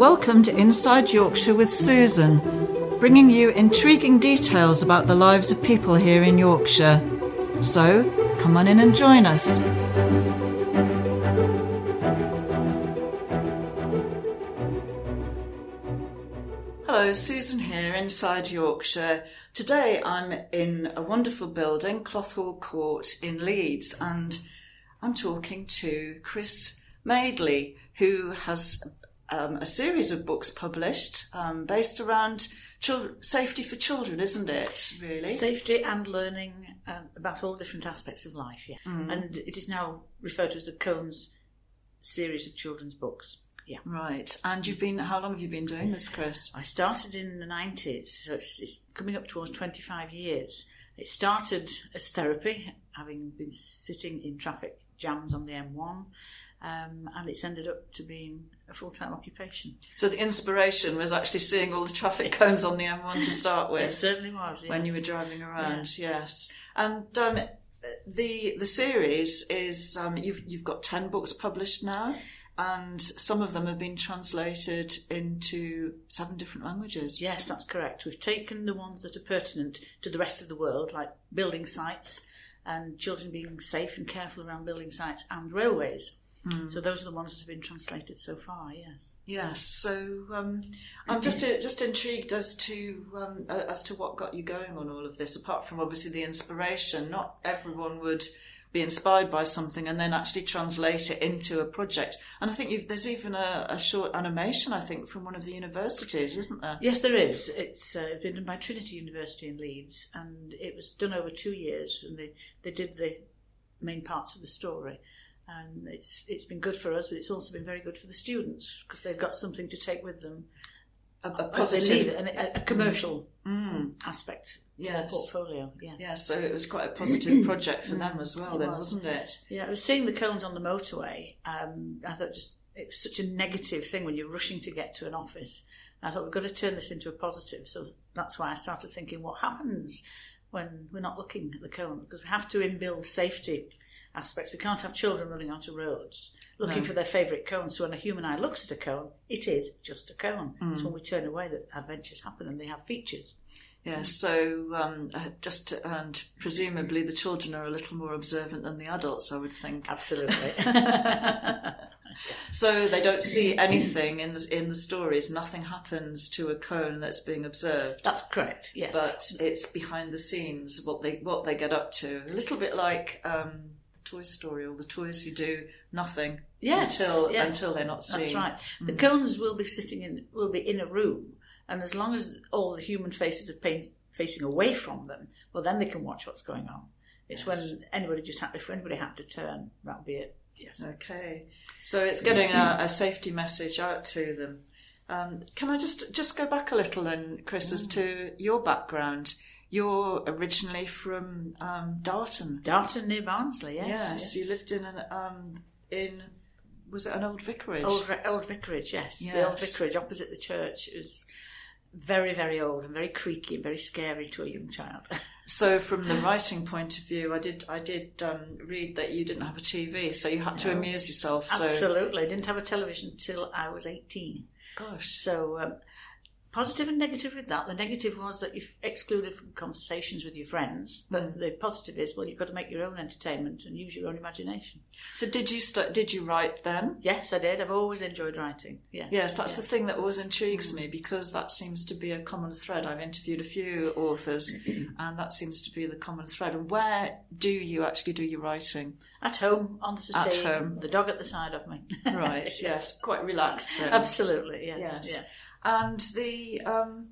Welcome to Inside Yorkshire with Susan, bringing you intriguing details about the lives of people here in Yorkshire. So, come on in and join us. Hello, Susan here, Inside Yorkshire. Today I'm in a wonderful building, Cloth Hall Court in Leeds, and I'm talking to Chris Madeley, who has um, a series of books published um, based around children, safety for children, isn't it? Really, safety and learning um, about all different aspects of life. Yeah, mm. and it is now referred to as the Cones series of children's books. Yeah, right. And you've been how long have you been doing this, Chris? I started in the nineties, so it's, it's coming up towards twenty five years. It started as therapy, having been sitting in traffic jams on the M1 um, and it's ended up to being a full time occupation. So the inspiration was actually seeing all the traffic cones on the M1 to start with. it certainly was. Yes. When you were driving around, yeah. yes. And um, the the series is um, you've you've got ten books published now. And some of them have been translated into seven different languages. Yes, that's correct. We've taken the ones that are pertinent to the rest of the world, like building sites and children being safe and careful around building sites and railways Mm. So those are the ones that have been translated so far. Yes. Yes. So um, I'm just uh, just intrigued as to um, as to what got you going on all of this. Apart from obviously the inspiration, not everyone would be inspired by something and then actually translate it into a project. And I think there's even a, a, short animation, I think, from one of the universities, isn't there? Yes, there is. It's uh, been done by Trinity University in Leeds, and it was done over two years, and they, they did the main parts of the story and it's it's been good for us, but it's also been very good for the students because they've got something to take with them. A, a positive, and a, a commercial mm. aspect to yes. portfolio. Yes. Yeah, so it was quite a positive project for them as well, it then, was. not it? Yeah, I was seeing the cones on the motorway. Um, I thought just it was such a negative thing when you're rushing to get to an office. I thought we've got to turn this into a positive. So that's why I started thinking, what happens when we're not looking at the cones? Because we have to inbuild safety aspects. We can't have children running onto roads looking no. for their favourite cone. So when a human eye looks at a cone, it is just a cone. Mm. It's when we turn away that adventures happen and they have features. Yeah, so um, uh, just to, and presumably the children are a little more observant than the adults, I would think. Absolutely. so they don't see anything in the in the stories. Nothing happens to a cone that's being observed. That's correct. Yes, but it's behind the scenes what they what they get up to. A little bit like. Um, Toy Story, all the toys who do nothing yes, until yes. until they're not seen. That's right. Mm. The cones will be sitting in will be in a room, and as long as all the human faces are paint, facing away from them, well, then they can watch what's going on. It's yes. when anybody just had, if anybody had to turn, that'll be it. Yes. Okay. So it's getting a, a safety message out to them. Um, can I just just go back a little then, Chris, mm. as to your background? You're originally from um, Darton. Darton near Barnsley, yes. Yes, yes. you lived in an um, in was it an old vicarage? Old old vicarage, yes. yes. The old vicarage opposite the church. It was very very old and very creaky and very scary to a young child. so from the writing point of view, I did I did um, read that you didn't have a TV, so you had to amuse yourself. So. Absolutely, I didn't have a television until I was eighteen. Gosh. So um, positive and negative with that. The negative was that you've excluded from conversations with your friends, but mm. the positive is well, you've got to make your own entertainment and use your own imagination. So, did you st- did you write then? Yes, I did. I've always enjoyed writing. Yes, yes, that's yes. the thing that always intrigues mm. me because that seems to be a common thread. I've interviewed a few authors, and that seems to be the common thread. And where do you actually do your writing? At home, on the settee, at home, the dog at the side of me. right. Yes, quite relaxed. Then. Absolutely. Yes. Yes. Yeah. And the um,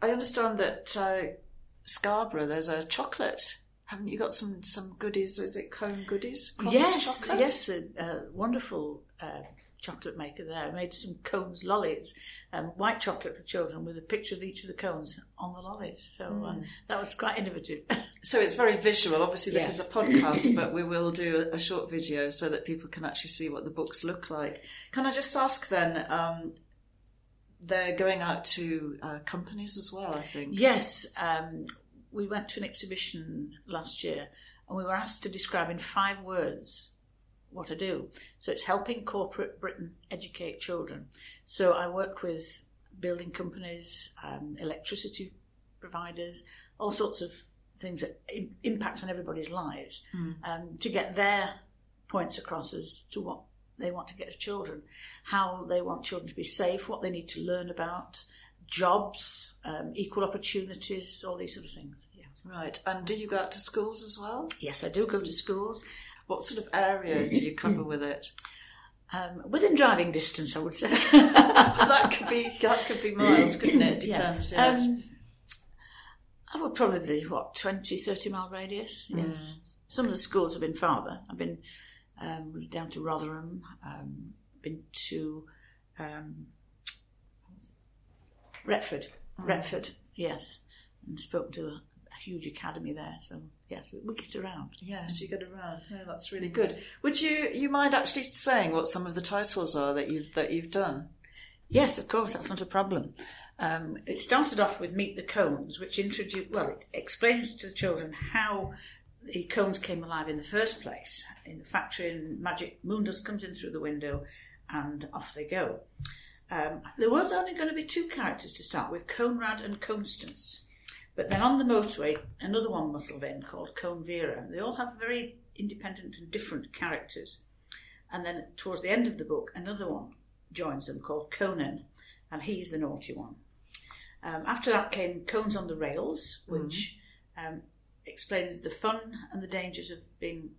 I understand that uh, Scarborough there's a chocolate. Haven't you got some some goodies? Is it cone goodies? Yes, chocolate? yes, a, a wonderful uh, chocolate maker there. I made some cones lollies, um, white chocolate for children with a picture of each of the cones on the lollies. So mm. uh, hmm. that was quite innovative. so it's very visual. Obviously, this yes. is a podcast, but we will do a, short video so that people can actually see what the books look like. Can I just ask then? Um, they're going out to uh, companies as well, I think. Yes. Um, we went to an exhibition last year and we were asked to describe in five words what I do. So it's helping corporate Britain educate children. So I work with building companies, um, electricity providers, all sorts of things that impact on everybody's lives, mm. um, to get their points across as to what they want to get as children, how they want children to be safe, what they need to learn about, jobs, um, equal opportunities, all these sort of things. Yeah. Right. And do you go out to schools as well? Yes, I do go to schools. What sort of area do you cover with it? Um, within driving distance, I would say. that could be that could be miles, couldn't it? Depends. Yeah. Yes. Um, I would probably what 20, 30 mile radius. Yes. Mm. Some of the schools have been farther. I've been um, we've down to Rotherham. Um, been to um, Retford. Mm. Retford. Yes, and spoke to a, a huge academy there. So yes, we get around. Yes, you get around. No, that's really good. Would you you mind actually saying what some of the titles are that you that you've done? Yes, of course, that's not a problem. Um, it started off with Meet the Cones, which introduced, well, it explains to the children how the cones came alive in the first place in the factory, and magic moon dust comes in through the window, and off they go. Um, there was only going to be two characters to start with, Conrad and Constance. But then on the motorway, another one muscled in called Cone Vera. They all have very independent and different characters. And then towards the end of the book, another one joins them called Conan, and he's the naughty one. Um, after that came Cones on the Rails, which mm. um, explains the fun and the dangers of being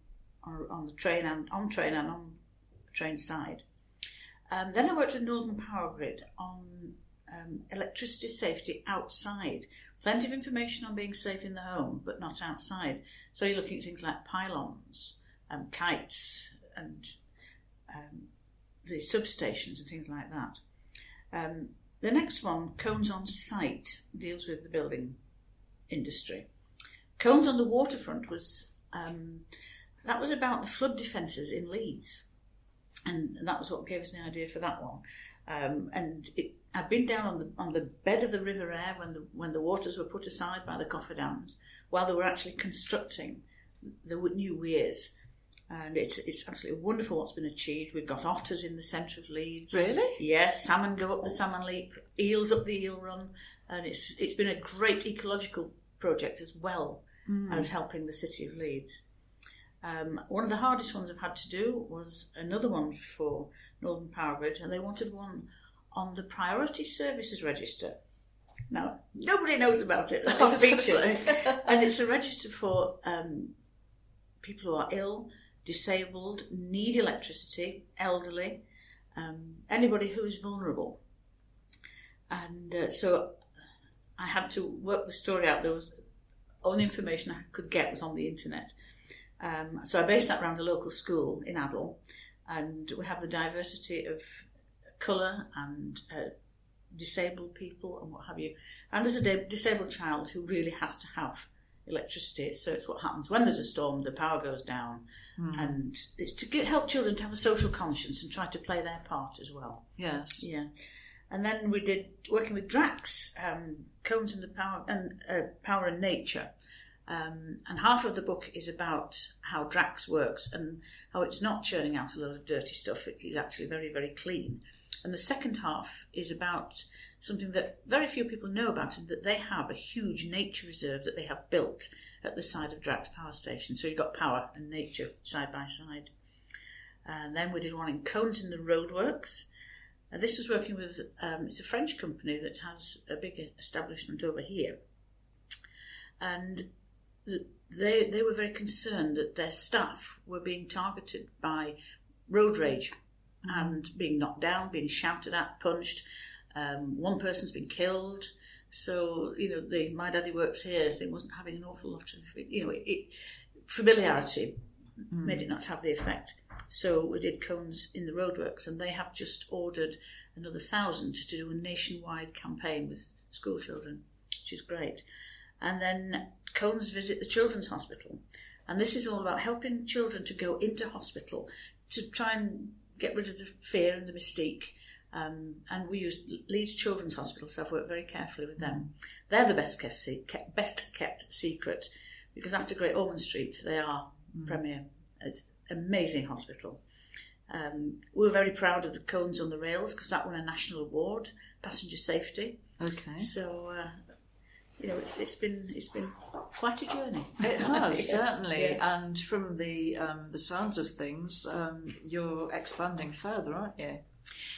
on, on, the train and on train and on train side. Um, then I worked with Northern Powergrid on um, electricity safety outside. Plenty of information on being safe in the home, but not outside. So you're looking at things like pylons, um, kites, and um, the substations and things like that. Um, the next one, Cones on Site, deals with the building industry. Cones on the waterfront was um, that was about the flood defences in Leeds, and that was what gave us the idea for that one. Um, and it, I'd been down on the on the bed of the River Aire when the when the waters were put aside by the cofferdams, while they were actually constructing the new weirs and it's it's absolutely wonderful what's been achieved. We've got otters in the centre of Leeds. Really? Yes, salmon go up the salmon leap, eels up the eel run, and it's it's been a great ecological project as well mm. as helping the city of Leeds. Um, one of the hardest ones I've had to do was another one for Northern Powergrid, and they wanted one on the Priority Services Register. Now, nobody knows about it. and it's a register for um, people who are ill, disabled, need electricity, elderly, um, anybody who is vulnerable. And uh, so I had to work the story out. There was only information I could get was on the internet. Um, so I based that around a local school in Adel, and we have the diversity of colour and uh, disabled people and what have you. And there's a disabled child who really has to have electricity. So it's what happens when there's a storm, the power goes down, mm. and it's to get, help children to have a social conscience and try to play their part as well. Yes. Yeah. And then we did working with Drax, um, cones and the power and uh, power and nature. Um, and half of the book is about how Drax works and how it's not churning out a lot of dirty stuff. It is actually very, very clean. And the second half is about something that very few people know about, and that they have a huge nature reserve that they have built at the side of Drax Power Station. So you've got power and nature side by side. And then we did one in Cones in the Roadworks. And this was working with, um, it's a French company that has a big establishment over here. And the, they, they were very concerned that their staff were being targeted by road rage and being knocked down, being shouted at, punched. Um, one person's been killed. So, you know, the My Daddy Works Here thing wasn't having an awful lot of, you know, it, it, familiarity mm. made it not have the effect. So we did cones in the roadworks, and they have just ordered another thousand to do a nationwide campaign with school children, which is great. And then cones visit the children's hospital, and this is all about helping children to go into hospital to try and get rid of the fear and the mystique. Um, and we use Leeds Children's Hospital, so I've worked very carefully with them. They're the best kept, best kept secret because after Great Ormond Street, they are mm. premier. Amazing hospital. Um, we were very proud of the Cones on the Rails because that won a national award, passenger safety. Okay. So, uh, you know, it's, it's been it's been quite a journey. It has Yes, certainly, yeah. and from the um, the sounds of things, um, you're expanding further, aren't you?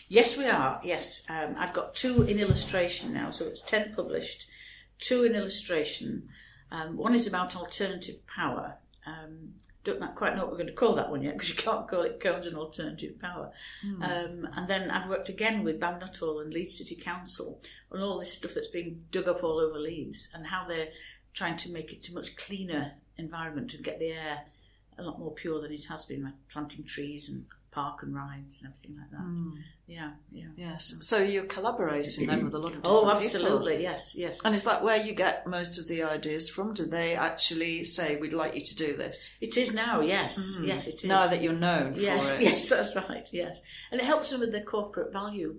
Yes, we are. Yes, um, I've got two in illustration now, so it's ten published, two in illustration. Um, one is about alternative power. Um, don't quite know what we're going to call that one yet because you can't call it cones and alternative power. Um, and then I've worked again with Bam Nuttall and Leeds City Council on all this stuff that's being dug up all over Leeds and how they're trying to make it a much cleaner environment and get the air a lot more pure than it has been, like planting trees and park and rides and everything like that. Hmm. Yeah, yeah. Yes. So you're collaborating then with a lot of Oh, people. absolutely. Yes, yes. And is that where you get most of the ideas from? Do they actually say, "We'd like you to do this"? It is now. Yes, hmm. yes, it is. Now that you're known yes, for it. yes, that's right. Yes, and it helps them with their corporate value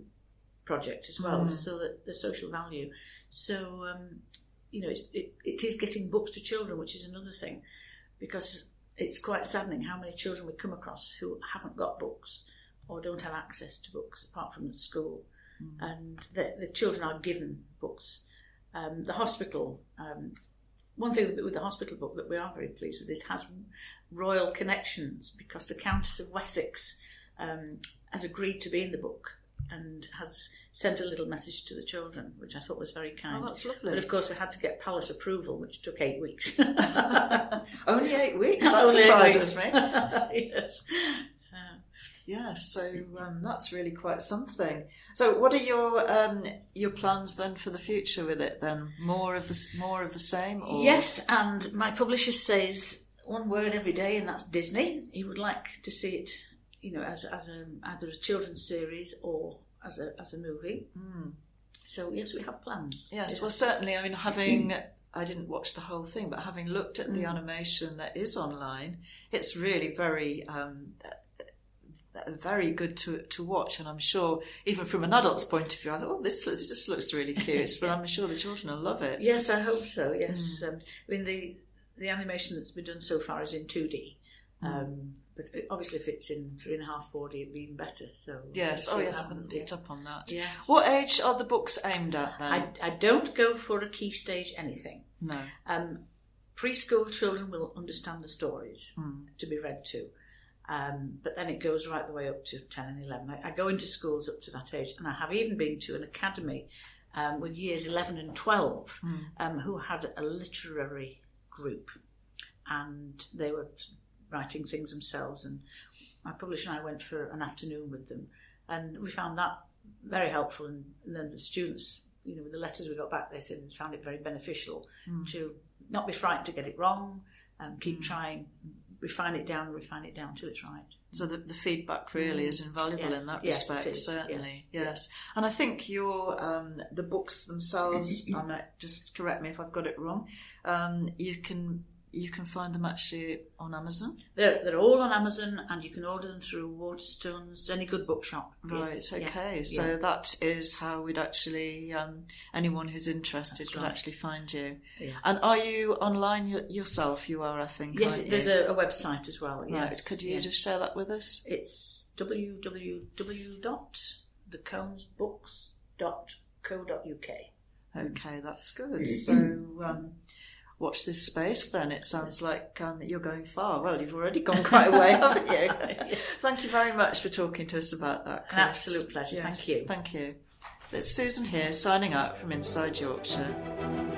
project as well, hmm. so that the social value. So um, you know, it's, it, it is getting books to children, which is another thing, because it's quite saddening how many children we come across who haven't got books or don't have access to books apart from at school, and the, the children are given books. Um, the hospital. Um, one thing with the hospital book that we are very pleased with, it has royal connections because the Countess of Wessex um, has agreed to be in the book and has sent a little message to the children, which I thought was very kind. Oh, that's lovely. But of course, we had to get palace approval, which took eight weeks. Only eight weeks. That Only surprises weeks. me. yes. Yeah, so um, that's really quite something. So, what are your um, your plans then for the future with it? Then more of the more of the same, or Yes, and my publisher says one word every day, and that's Disney. He would like to see it, you know, as as a either a children's series or as a as a movie. So yes, we have plans. Yes, well, certainly. I mean, having I didn't watch the whole thing, but having looked at the animation that is online, it's really very. Um, uh, very good to to watch, and I'm sure even from an adult's point of view, I thought, "Oh, this looks, this looks really cute." but I'm sure the children will love it. Yes, I hope so. Yes, um, I mean the the animation that's been done so far is in two D. Um, but obviously, if it's in three and a half, four D, it'd be even better. So Yes. Oh, yes. I haven't picked yeah. up on that. Yeah. What age are the books aimed at then? I, I don't go for a key stage anything. No. Um, preschool children will understand the stories Hmm. to be read to. Um, but then it goes right the way up to 10 and 11. I, I go into schools up to that age, and I have even been to an academy um, with years 11 and 12 um, who had a literary group, and they were writing things themselves. And my publisher and I went for an afternoon with them, and we found that very helpful. And, and then the students, you know, with the letters we got back, they said they found it very beneficial to not be frightened to get it wrong, and keep trying, refine it down, refine it down till it's right. So the, the feedback really is invaluable Mm. Yes, in that yes, respect, certainly. yes, Yes, and I think your um, the books themselves. I might just correct me if I've got it wrong. Um, you can you can find them actually on Amazon. They're, they're all on Amazon, and you can order them through Waterstones, any good bookshop. Right. Yes, Okay. yeah. So that is how we'd actually um, anyone who's interested could right. actually find you. Yes. And are you online y- yourself? You are, I think. Yes, there's a, a website as well. Right. Could you yeah. just share that with us? It's www.theconesbooks.co.uk. Okay, that's good. So, um, watch this space then. It sounds like um, you're going far. Well, you've already gone quite a way, haven't you? Thank you very much for talking to us about that. An Chris. absolute pleasure. Thank you. Thank you. It's Susan here, signing out from Inside Yorkshire.